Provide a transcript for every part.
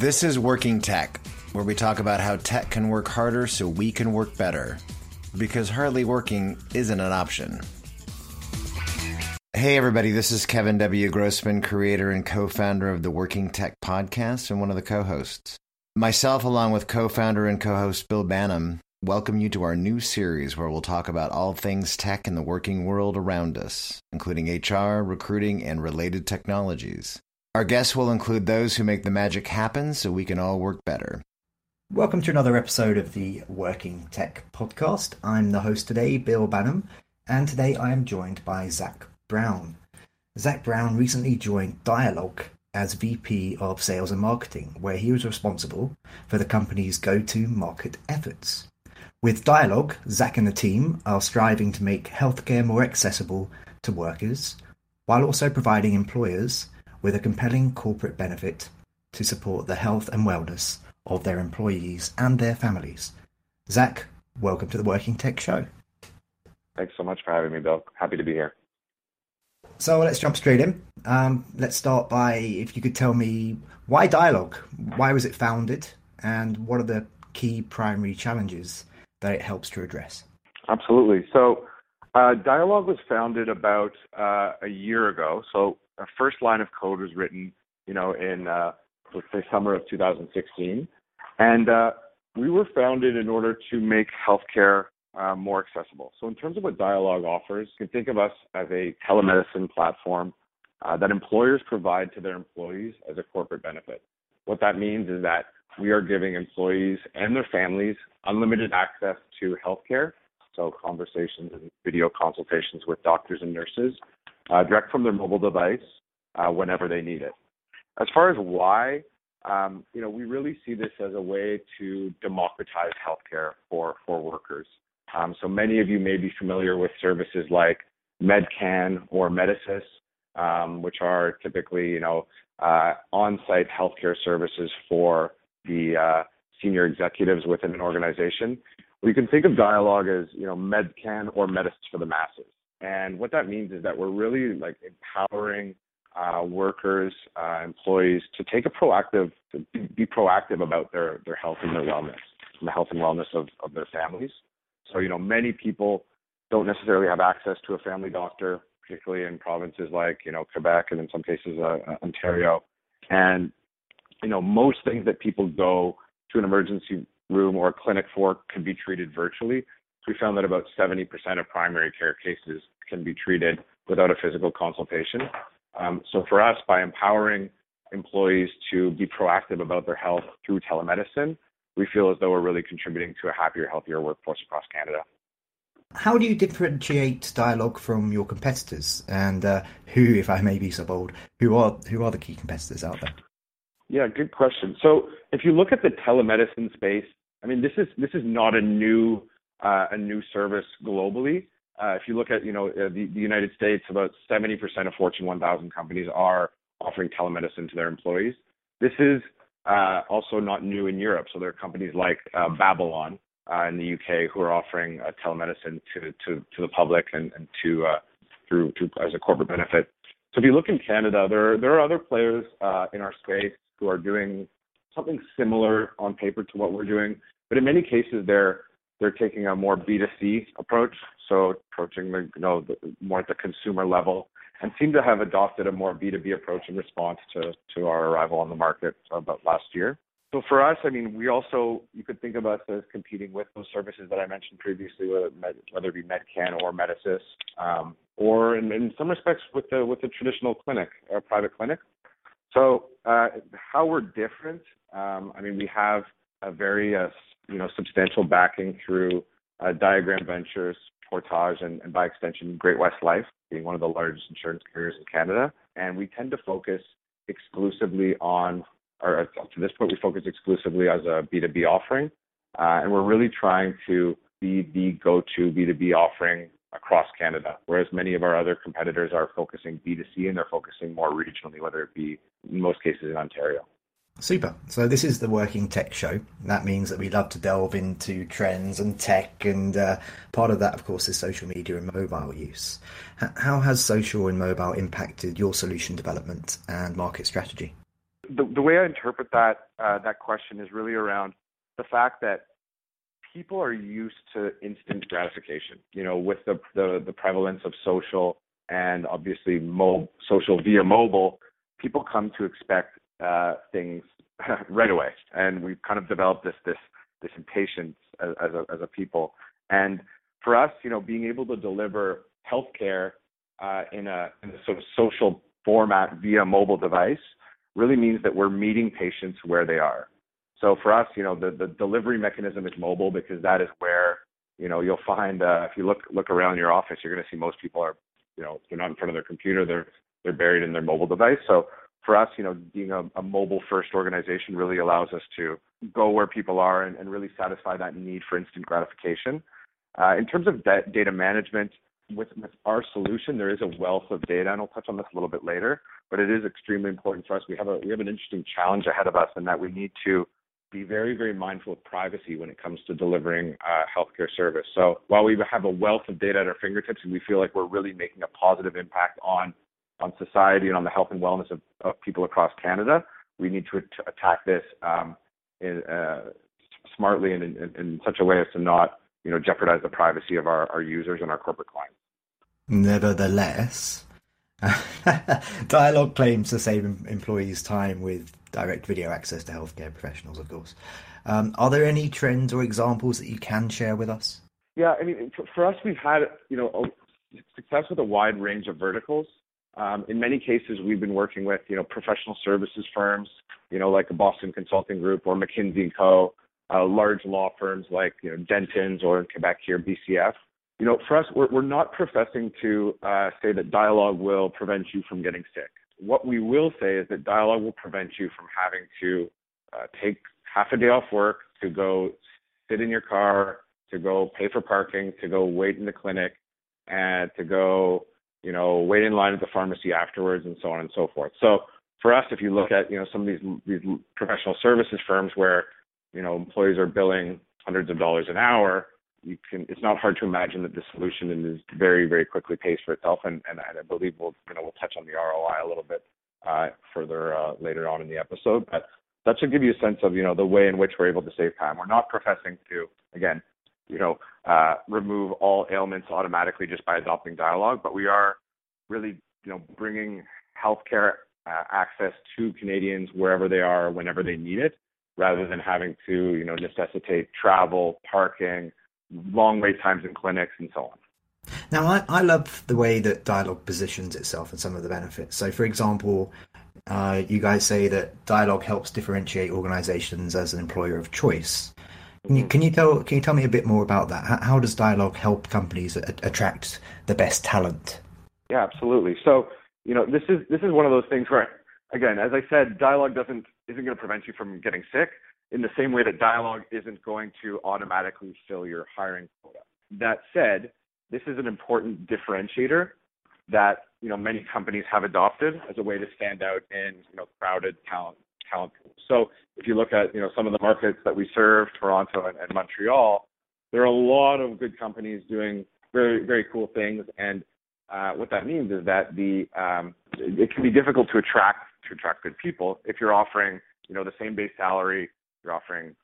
This is Working Tech, where we talk about how tech can work harder so we can work better. Because hardly working isn't an option. Hey, everybody, this is Kevin W. Grossman, creator and co founder of the Working Tech podcast and one of the co hosts. Myself, along with co founder and co host Bill Banham, welcome you to our new series where we'll talk about all things tech in the working world around us, including HR, recruiting, and related technologies. Our guests will include those who make the magic happen so we can all work better. Welcome to another episode of the Working Tech podcast. I'm the host today, Bill Banham, and today I am joined by Zach Brown. Zach Brown recently joined Dialogue as VP of Sales and Marketing, where he was responsible for the company's go to market efforts. With Dialogue, Zach and the team are striving to make healthcare more accessible to workers, while also providing employers with a compelling corporate benefit to support the health and wellness of their employees and their families. Zach, welcome to the Working Tech Show. Thanks so much for having me, Bill. Happy to be here. So let's jump straight in. Um, let's start by if you could tell me why Dialogue? Why was it founded? And what are the key primary challenges that it helps to address? Absolutely. So, uh, Dialogue was founded about uh, a year ago. So, our first line of code was written, you know, in uh, let's say summer of 2016, and uh, we were founded in order to make healthcare uh, more accessible. So in terms of what Dialogue offers, you can think of us as a telemedicine platform uh, that employers provide to their employees as a corporate benefit. What that means is that we are giving employees and their families unlimited access to healthcare, conversations and video consultations with doctors and nurses, uh, direct from their mobile device uh, whenever they need it. As far as why, um, you know, we really see this as a way to democratize healthcare for for workers. Um, so many of you may be familiar with services like MedCan or Medisys, um, which are typically, you know, uh, on-site healthcare services for the uh, senior executives within an organization. We can think of Dialogue as, you know, MedCan or Medisys for the masses. And what that means is that we're really like empowering uh, workers, uh, employees to take a proactive, to be proactive about their, their health and their wellness, and the health and wellness of, of their families. So, you know, many people don't necessarily have access to a family doctor, particularly in provinces like, you know, Quebec and in some cases uh, uh Ontario. And, you know, most things that people go to an emergency room or a clinic for can be treated virtually. We found that about 70% of primary care cases can be treated without a physical consultation. Um, so for us, by empowering employees to be proactive about their health through telemedicine, we feel as though we're really contributing to a happier, healthier workforce across Canada. How do you differentiate Dialogue from your competitors, and uh, who, if I may be so bold, who are who are the key competitors out there? Yeah, good question. So if you look at the telemedicine space, I mean, this is this is not a new uh, a new service globally. Uh, if you look at, you know, uh, the, the United States, about 70% of Fortune 1000 companies are offering telemedicine to their employees. This is uh, also not new in Europe. So there are companies like uh, Babylon uh, in the UK who are offering uh, telemedicine to, to, to the public and, and to uh, through, through as a corporate benefit. So if you look in Canada, there there are other players uh, in our space who are doing something similar on paper to what we're doing, but in many cases they're they're taking a more B2C approach, so approaching the, you know, the, more at the consumer level, and seem to have adopted a more B2B approach in response to, to our arrival on the market about last year. So for us, I mean, we also, you could think of us as competing with those services that I mentioned previously, whether it be MedCan or Medisys, um, or in, in, some respects with the, with the traditional clinic, or private clinic. So uh, how we're different, um, I mean, we have a very uh, you know, substantial backing through uh, Diagram Ventures, Portage, and, and by extension, Great West Life, being one of the largest insurance carriers in Canada. And we tend to focus exclusively on, or to this point, we focus exclusively as a B2B offering. Uh, and we're really trying to be the go-to B2B offering across Canada, whereas many of our other competitors are focusing B2C and they're focusing more regionally, whether it be in most cases in Ontario. Super. So this is the Working Tech Show. That means that we love to delve into trends and tech, and uh, part of that, of course, is social media and mobile use. H- how has social and mobile impacted your solution development and market strategy? the, the way I interpret that uh, that question is really around the fact that people are used to instant gratification. You know, with the the, the prevalence of social and obviously mo- social via mobile, people come to expect uh, things right away, and we've kind of developed this this this impatience as, as a as a people. And for us, you know, being able to deliver healthcare uh, in a in a sort of social format via mobile device really means that we're meeting patients where they are. So for us, you know, the, the delivery mechanism is mobile because that is where, you know, you'll find uh, if you look look around your office, you're going to see most people are, you know, they're not in front of their computer, they're they're buried in their mobile device. So for us, you know, being a, a mobile first organization really allows us to go where people are and, and really satisfy that need for instant gratification. Uh, in terms of data management, with, with our solution, there is a wealth of data, and I'll touch on this a little bit later. But it is extremely important for us. We have a we have an interesting challenge ahead of us in that we need to be very very mindful of privacy when it comes to delivering uh, healthcare service. So while we have a wealth of data at our fingertips, and we feel like we're really making a positive impact on on society and on the health and wellness of, of people across Canada, we need to at- attack this um, in, uh, smartly and in, in, in such a way as to not you know jeopardize the privacy of our, our users and our corporate clients. Nevertheless, Dialogue claims to save employees time with direct video access to healthcare professionals, of course. Um, are there any trends or examples that you can share with us? Yeah, I mean, for us, we've had you know success with a wide range of verticals. Um, in many cases, we've been working with you know professional services firms, you know like a Boston Consulting Group or McKinsey and Co. Uh, large law firms like you know Dentons or in Quebec here BCF you know, for us, we're, we're not professing to uh, say that dialogue will prevent you from getting sick. What we will say is that dialogue will prevent you from having to uh, take half a day off work to go sit in your car, to go pay for parking, to go wait in the clinic, and to go, you know, wait in line at the pharmacy afterwards, and so on and so forth. So for us, if you look at, you know, some of these these professional services firms where, you know, employees are billing hundreds of dollars an hour, you can it's not hard to imagine that the solution is very very quickly pays for itself and and I believe we'll you know we'll touch on the ROI a little bit uh, further uh, later on in the episode. But that should give you a sense of you know the way in which we're able to save time. We're not professing to again you know uh, remove all ailments automatically just by adopting dialogue but we are really you know bringing healthcare uh, access to Canadians wherever they are whenever they need it rather than having to you know necessitate travel parking long wait times in clinics and so on. Now, I, I love the way that Dialogue positions itself and some of the benefits. So, for example, uh, you guys say that Dialogue helps differentiate organizations as an employer of choice. Can you, mm-hmm. can you tell can you tell me a bit more about that? How, how does Dialogue help companies a- attract the best talent? Yeah, absolutely. So, you know, this is this is one of those things where, again, as I said, Dialogue doesn't isn't going to prevent you from getting sick in the same way that dialogue isn't going to automatically fill your hiring quota. That said, this is an important differentiator that you know many companies have adopted as a way to stand out in you know crowded talent talent pools. So if you look at you know some of the markets that we serve, Toronto and, and Montreal, there are a lot of good companies doing very very cool things, and uh, what that means is that the um, it can be difficult to attract to attract good people if you're offering you know the same base salary you're offering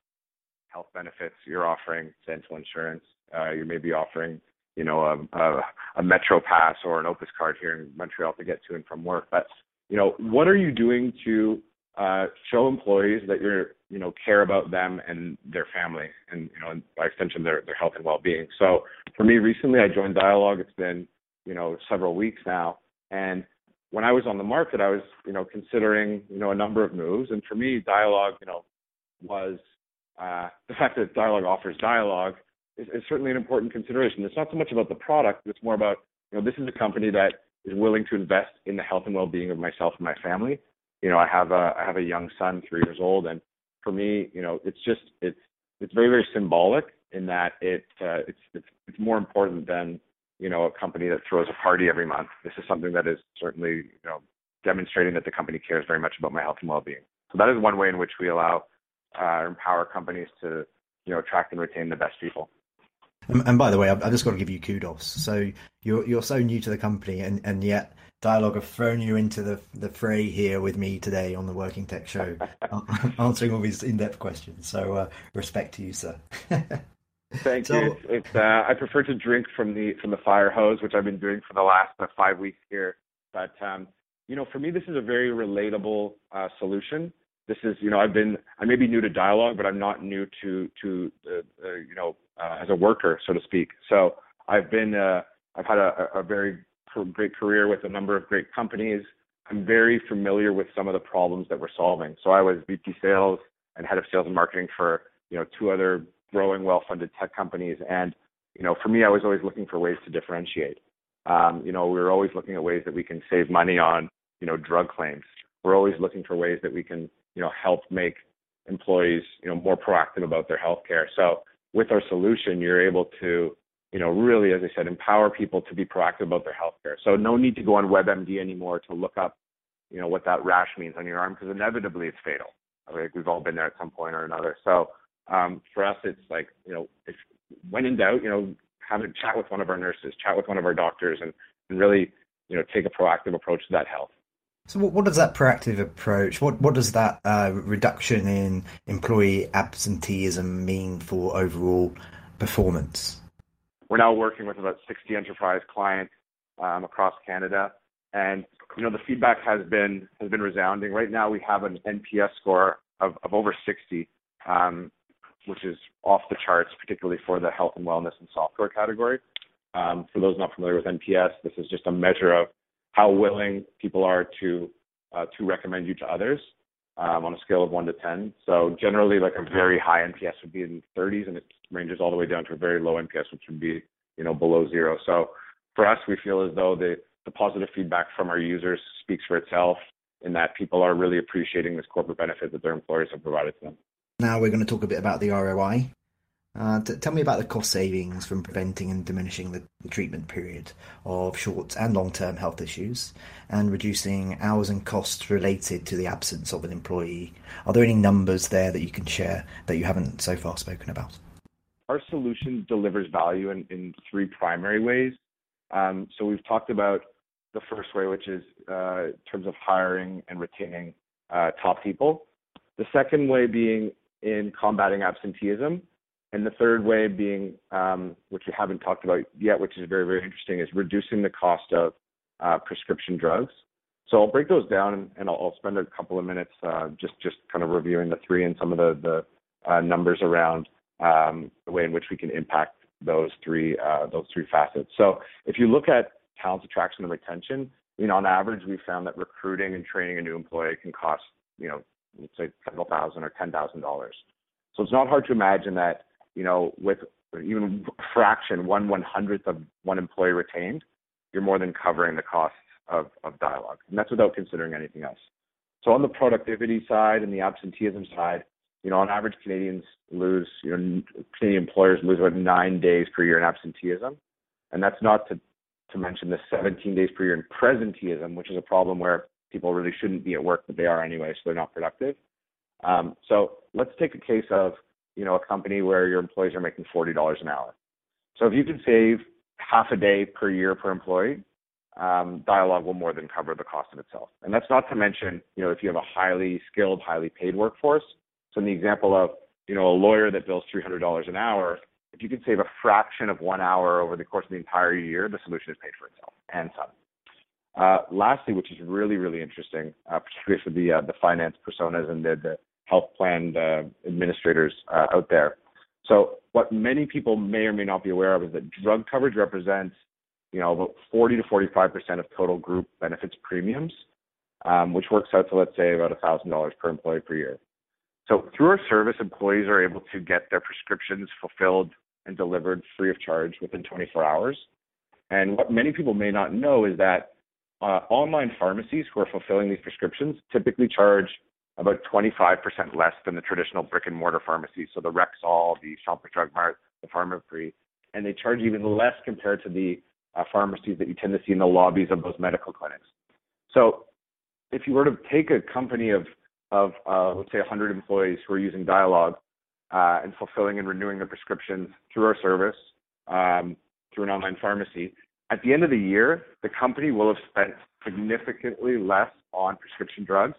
health benefits, you're offering dental insurance, uh, you may be offering, you know, a, a, a Metro Pass or an Opus card here in Montreal to get to and from work. But, you know, what are you doing to uh, show employees that you're, you know, care about them and their family, and you know, and by extension, their their health and well-being. So, for me, recently I joined Dialogue. It's been, you know, several weeks now, and when I was on the market, I was, you know, considering, you know, a number of moves, and for me, Dialogue, you know, was uh, the fact that dialogue offers dialogue is, is, certainly an important consideration. It's not so much about the product; it's more about you know this is a company that is willing to invest in the health and well-being of myself and my family. You know, I have a I have a young son, three years old, and for me, you know, it's just it's it's very very symbolic in that it uh, it's, it's it's more important than you know a company that throws a party every month. This is something that is certainly you know demonstrating that the company cares very much about my health and well-being. So that is one way in which we allow uh, empower companies to you know attract and retain the best people. And, and by the way, I've, I've, just got to give you kudos. So you're you're so new to the company, and, and yet Dialogue have thrown you into the the fray here with me today on the Working Tech Show, answering all these in depth questions. So uh, respect to you, sir. Thank so, you. It's, uh, I prefer to drink from the from the fire hose, which I've been doing for the last uh, five weeks here. But um, you know, for me, this is a very relatable uh, solution. This is, you know, I've been, I may be new to dialogue, but I'm not new to to uh, you know, uh, as a worker, so to speak. So I've been, uh, I've had a, a very great career with a number of great companies. I'm very familiar with some of the problems that we're solving. So I was VP sales and head of sales and marketing for, you know, two other growing, well-funded tech companies. And, you know, for me, I was always looking for ways to differentiate. Um, you know, we were always looking at ways that we can save money on, you know, drug claims. We're always looking for ways that we can, you know, help make employees, you know, more proactive about their health care. So with our solution, you're able to, you know, really, as I said, empower people to be proactive about their health care. So no need to go on WebMD anymore to look up, you know, what that rash means on your arm because inevitably it's fatal. We've all been there at some point or another. So um, for us, it's like, you know, if when in doubt, you know, have a chat with one of our nurses, chat with one of our doctors, and, and really, you know, take a proactive approach to that health. So, what, what does that proactive approach? What what does that uh, reduction in employee absenteeism mean for overall performance? We're now working with about 60 enterprise clients um, across Canada, and you know the feedback has been has been resounding. Right now, we have an NPS score of, of over 60, um, which is off the charts, particularly for the health and wellness and software category. Um, for those not familiar with NPS, this is just a measure of how willing people are to uh, to recommend you to others um, on a scale of one to ten. So generally, like a very high NPS would be in the 30s, and it ranges all the way down to a very low NPS, which would be you know below zero. So for us, we feel as though the the positive feedback from our users speaks for itself in that people are really appreciating this corporate benefit that their employers have provided to them. Now we're going to talk a bit about the ROI. Uh, t- tell me about the cost savings from preventing and diminishing the, treatment period of short and long term health issues and reducing hours and costs related to the absence of an employee. Are there any numbers there that you can share that you haven't so far spoken about? Our solution delivers value in, in three primary ways. Um, so we've talked about the first way, which is uh, in terms of hiring and retaining uh, top people. The second way being in combating absenteeism. And the third way being, um, which we haven't talked about yet, which is very, very interesting, is reducing the cost of uh, prescription drugs. So I'll break those down and I'll, I'll spend a couple of minutes uh, just, just kind of reviewing the three and some of the, the uh, numbers around um, the way in which we can impact those three, uh, those three facets. So if you look at talent attraction and retention, you know, on average, we found that recruiting and training a new employee can cost, you know, let's say several thousand or ten thousand dollars. So it's not hard to imagine that you know with even fraction, one one hundredth of one employee retained, you're more than covering the costs of, of dialogue, and that's without considering anything else. So on the productivity side and the absenteeism side, you know, on average, Canadians lose, you know, Canadian employers lose about nine days per year in absenteeism, and that's not to to mention the 17 days per year in presenteeism, which is a problem where people really shouldn't be at work, but they are anyway, so they're not productive. Um, so let's take a case of you know a company where your employees are making forty dollars an hour. So if you can save half a day per year per employee, um, Dialogue will more than cover the cost of itself. And that's not to mention you know if you have a highly skilled, highly paid workforce. So in the example of you know a lawyer that bills three hundred dollars an hour, if you can save a fraction of one hour over the course of the entire year, the solution is paid for itself and some. Uh, lastly, which is really, really interesting, uh, particularly for the uh, the finance personas and the, the health plan uh, administrators uh, out there. So, what many people may or may not be aware of is that drug coverage represents, you know, about 40 to 45 percent of total group benefits premiums, um, which works out to let's say about $1,000 per employee per year. So, through our service, employees are able to get their prescriptions fulfilled and delivered free of charge within 24 hours. And what many people may not know is that uh, online pharmacies who are fulfilling these prescriptions typically charge about 25% less than the traditional brick and mortar pharmacies. So the Rexall, the Shoppers Drug Mart, the Pharmaprix, and they charge even less compared to the uh, pharmacies that you tend to see in the lobbies of those medical clinics. So if you were to take a company of, of uh, let's say 100 employees who are using Dialogue uh, and fulfilling and renewing their prescriptions through our service um, through an online pharmacy, at the end of the year, the company will have spent significantly less on prescription drugs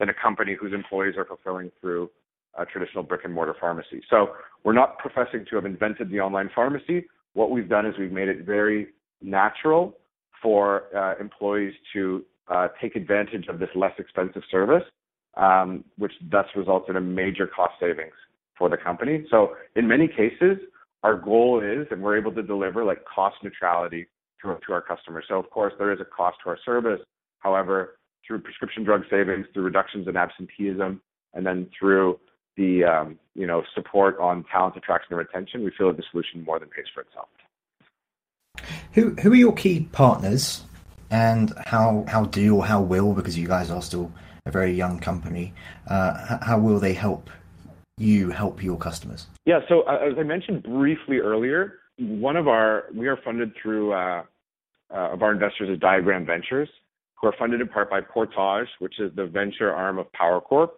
than a company whose employees are fulfilling through a traditional brick and mortar pharmacy. So we're not professing to have invented the online pharmacy. What we've done is we've made it very natural for uh, employees to uh, take advantage of this less expensive service, um, which thus results in a major cost savings for the company. So in many cases, our goal is, and we're able to deliver like cost neutrality to, to our customers. So of course there is a cost to our service. However, through prescription drug savings, through reductions in absenteeism, and then through the um, you know support on talent attraction and retention, we feel that the solution more than pays for itself. Who who are your key partners, and how how do or how will because you guys are still a very young company, uh, how will they help you help your customers? Yeah, so uh, as I mentioned briefly earlier, one of our we are funded through uh, uh, of our investors is Diagram Ventures, who are funded in part by Portage, which is the venture arm of Power Corp.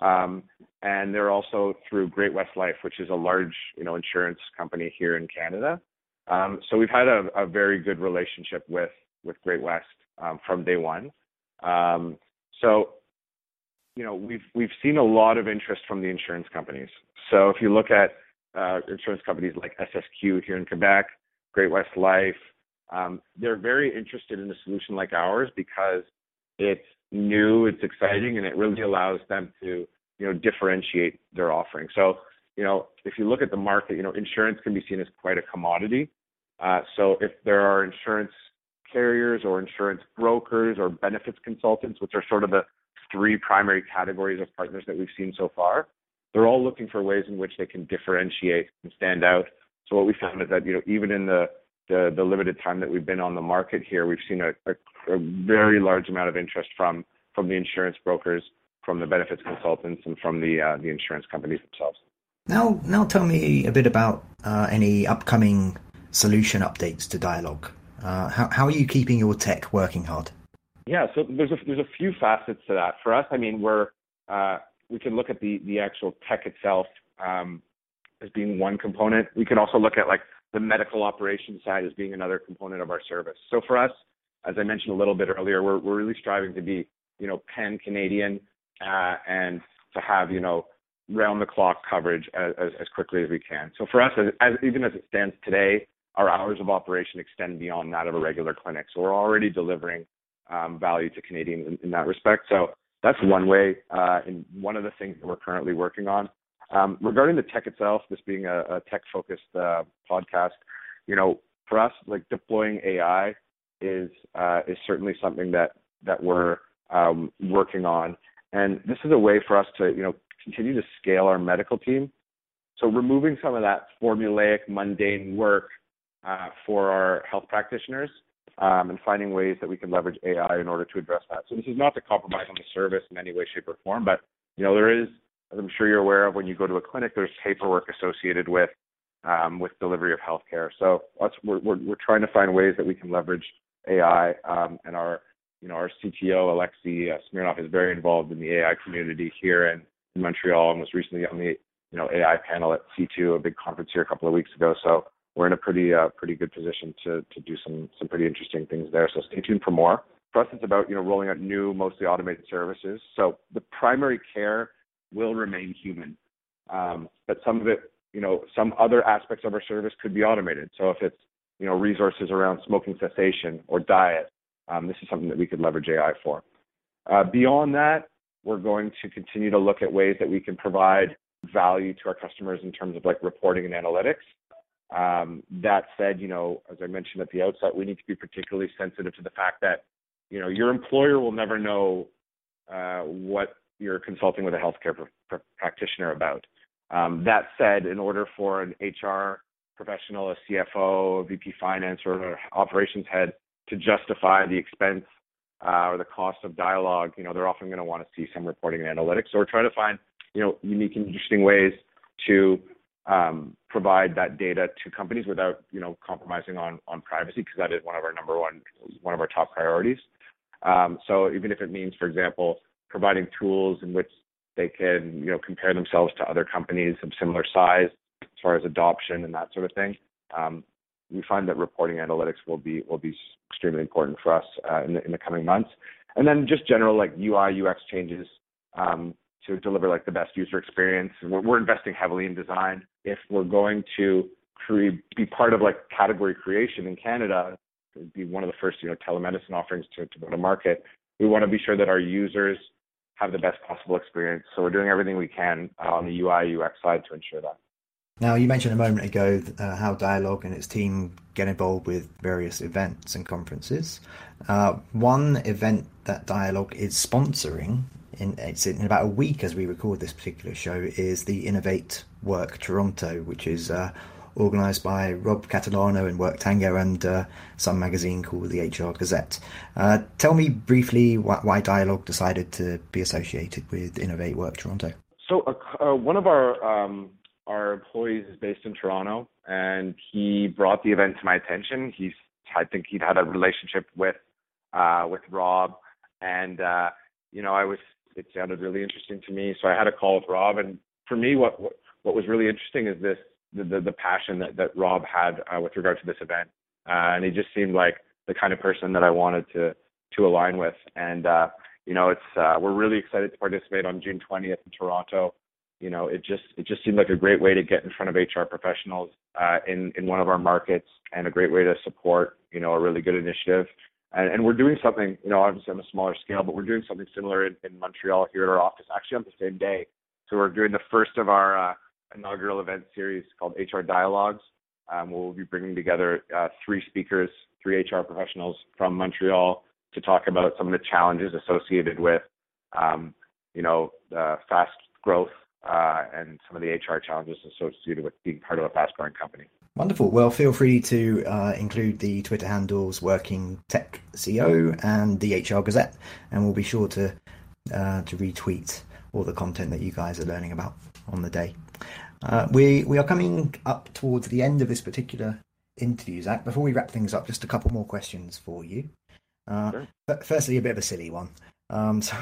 Um, and they're also through Great West Life, which is a large, you know, insurance company here in Canada. Um, so we've had a, a, very good relationship with with Great West um, from day one. Um, so, you know, we've we've seen a lot of interest from the insurance companies. So if you look at uh, insurance companies like SSQ here in Quebec, Great West Life, um, they're very interested in a solution like ours because it's new, it's exciting, and it really allows them to, you know, differentiate their offering. So, you know, if you look at the market, you know, insurance can be seen as quite a commodity. Uh, so if there are insurance carriers or insurance brokers or benefits consultants, which are sort of the three primary categories of partners that we've seen so far, they're all looking for ways in which they can differentiate and stand out. So what we found is that, you know, even in the the, the limited time that we've been on the market here, we've seen a, a, a very large amount of interest from from the insurance brokers, from the benefits consultants, and from the uh, the insurance companies themselves. Now, now tell me a bit about uh, any upcoming solution updates to Dialogue. Uh, how how are you keeping your tech working hard? Yeah, so there's a there's a few facets to that. For us, I mean, we're uh, we can look at the the actual tech itself um, as being one component. We can also look at like the medical operations side as being another component of our service. So for us, as I mentioned a little bit earlier, we're we're really striving to be, you know, pan Canadian uh, and to have, you know, round the clock coverage as, as, as quickly as we can. So for us, as, as, even as it stands today, our hours of operation extend beyond that of a regular clinic. So we're already delivering um, value to Canadians in, in, that respect. So that's one way, uh, and one of the things that we're currently working on. Um, regarding the tech itself, this being a, a tech-focused uh, podcast, you know, for us, like deploying AI is uh, is certainly something that that we're um, working on, and this is a way for us to, you know, continue to scale our medical team. So removing some of that formulaic, mundane work uh, for our health practitioners, um, and finding ways that we can leverage AI in order to address that. So this is not to compromise on the service in any way, shape, or form, but you know there is as I'm sure you're aware of, when you go to a clinic, there's paperwork associated with um, with delivery of healthcare. So we're, we're, we're trying to find ways that we can leverage AI, um, and our you know our CTO Alexis uh, Smirnov is very involved in the AI community here in, in Montreal, and was recently on the you know AI panel at C2, a big conference here a couple of weeks ago. So we're in a pretty uh, pretty good position to to do some some pretty interesting things there. So stay tuned for more. For us, it's about you know rolling out new, mostly automated services. So the primary care will remain human. Um, but some of it, you know, some other aspects of our service could be automated. So if it's, you know, resources around smoking cessation or diet, um, this is something that we could leverage AI for. Uh, beyond that, we're going to continue to look at ways that we can provide value to our customers in terms of like reporting and analytics. Um, that said, you know, as I mentioned at the outset, we need to be particularly sensitive to the fact that, you know, your employer will never know uh, what you're consulting with a healthcare pr- pr- practitioner about. Um, that said, in order for an HR professional, a CFO, a VP finance, or an operations head to justify the expense uh, or the cost of dialogue, you know, they're often going to want to see some reporting and analytics. or we're to find, you know, unique and interesting ways to um, provide that data to companies without, you know, compromising on on privacy because that is one of our number one one of our top priorities. Um, so even if it means, for example, providing tools in which they can, you know, compare themselves to other companies of similar size as far as adoption and that sort of thing. Um, we find that reporting analytics will be will be extremely important for us uh, in, the, in the coming months. And then just general like UI UX changes um, to deliver like the best user experience. We're, we're investing heavily in design. If we're going to be part of like category creation in Canada, be one of the first you know telemedicine offerings to, to go to market. We want to be sure that our users have the best possible experience. So we're doing everything we can uh, on the UI UX side to ensure that. Now, you mentioned a moment ago uh, how Dialogue and its team get involved with various events and conferences. Uh, one event that Dialogue is sponsoring, in, it's in about a week as we record this particular show, is the Innovate Work Toronto, which is uh, organised by Rob Catalano and Work Tango and uh, some magazine called the HR Gazette. Uh, tell me briefly why, why, Dialogue decided to be associated with Innovate Work Toronto. So, uh, one of our um our employees is based in Toronto, and he brought the event to my attention. He's, I think he'd had a relationship with, uh, with Rob, and uh, you know, I was, it sounded really interesting to me. So I had a call with Rob, and for me, what what, what was really interesting is this, the the, the passion that that Rob had uh, with regard to this event, uh, and he just seemed like the kind of person that I wanted to to align with, and uh, you know, it's uh, we're really excited to participate on June 20th in Toronto you know, it just it just seemed like a great way to get in front of HR professionals uh, in in one of our markets, and a great way to support you know a really good initiative. And, and we're doing something, you know, obviously on a smaller scale, but we're doing something similar in, in Montreal here at our office, actually on the same day. So we're doing the first of our uh, inaugural event series called HR Dialogues. Um, we'll be bringing together uh, three speakers, three HR professionals from Montreal to talk about some of the challenges associated with, um, you know, uh, fast growth uh, and some of the HR challenges associated with being part of a fast growing company. Wonderful. Well, feel free to uh, include the Twitter handles Working Tech CO and the HR Gazette, and we'll be sure to uh, to retweet all the content that you guys are learning about on the day. Uh, we we are coming up towards the end of this particular interview, Zach. Before we wrap things up, just a couple more questions for you. Uh, sure. Firstly, a bit of a silly one. Um, so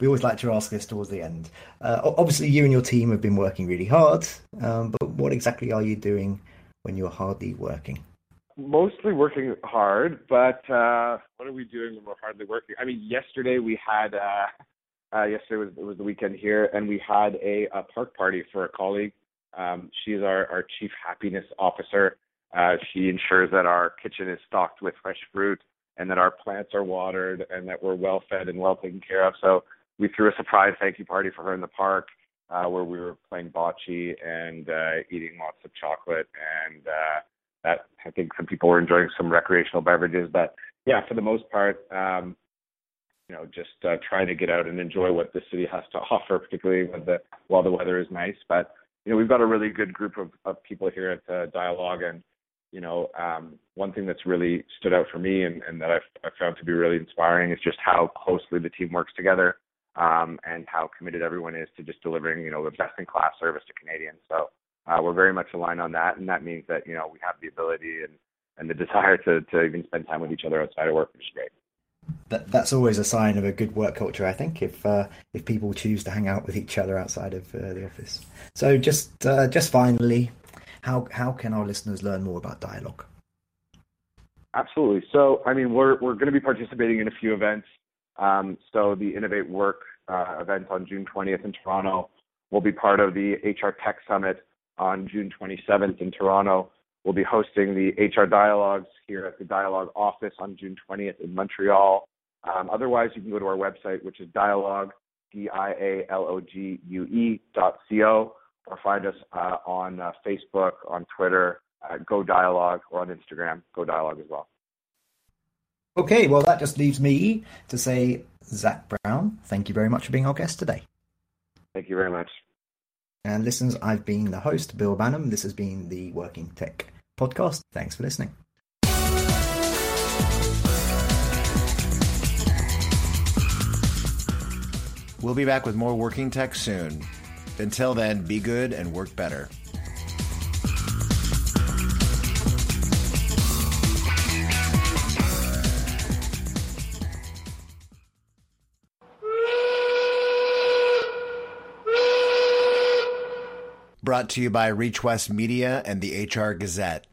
we always like to ask this towards the end. Uh, obviously, you and your team have been working really hard, um, but what exactly are you doing when you're hardly working? Mostly working hard, but uh, what are we doing when we're hardly working? I mean, yesterday we had uh, yesterday was was the weekend here, and we had a, a park party for a colleague. Um, she's our, our chief happiness officer. Uh, she ensures that our kitchen is stocked with fresh fruit and that our plants are watered and that we're well fed and well taken care of. So we threw a surprise thank you party for her in the park uh, where we were playing bocce and uh, eating lots of chocolate and uh, that I think some people were enjoying some recreational beverages. But yeah, for the most part, um, you know, just uh, trying to get out and enjoy what the city has to offer, particularly the while the weather is nice. But you know, we've got a really good group of, of people here at uh, Dialogue, and you know, um, one thing that's really stood out for me and, and that I've, I've, found to be really inspiring is just how closely the team works together um, and how committed everyone is to just delivering, you know, the best in class service to Canadians. So uh, we're very much aligned on that, and that means that you know we have the ability and, and the desire to, to even spend time with each other outside of work, which is great. That, that's always a sign of a good work culture, I think. If uh, if people choose to hang out with each other outside of uh, the office. So just uh, just finally, how how can our listeners learn more about Dialogue? Absolutely. So, I mean, we're we're going to be participating in a few events. Um, so, the Innovate Work uh, event on June 20th in Toronto will be part of the HR Tech Summit on June 27th in Toronto. We'll be hosting the HR Dialogues here at the Dialogue office on June 20th in Montreal. Um, otherwise, you can go to our website, which is dialogue, D-I-A-L-O-G-U-E dot C-O or find us uh, on uh, Facebook, on Twitter, uh, Go Dialogue, or on Instagram, Go Dialogue as well. Okay, well, that just leaves me to say, Zach Brown, thank you very much for being our guest today. Thank you very much. And listeners, I've been the host, Bill Banham. This has been the Working Tech podcast. Thanks for listening. We'll be back with more Working Tech soon. Until then, be good and work better. Brought to you by Reach West Media and the HR Gazette.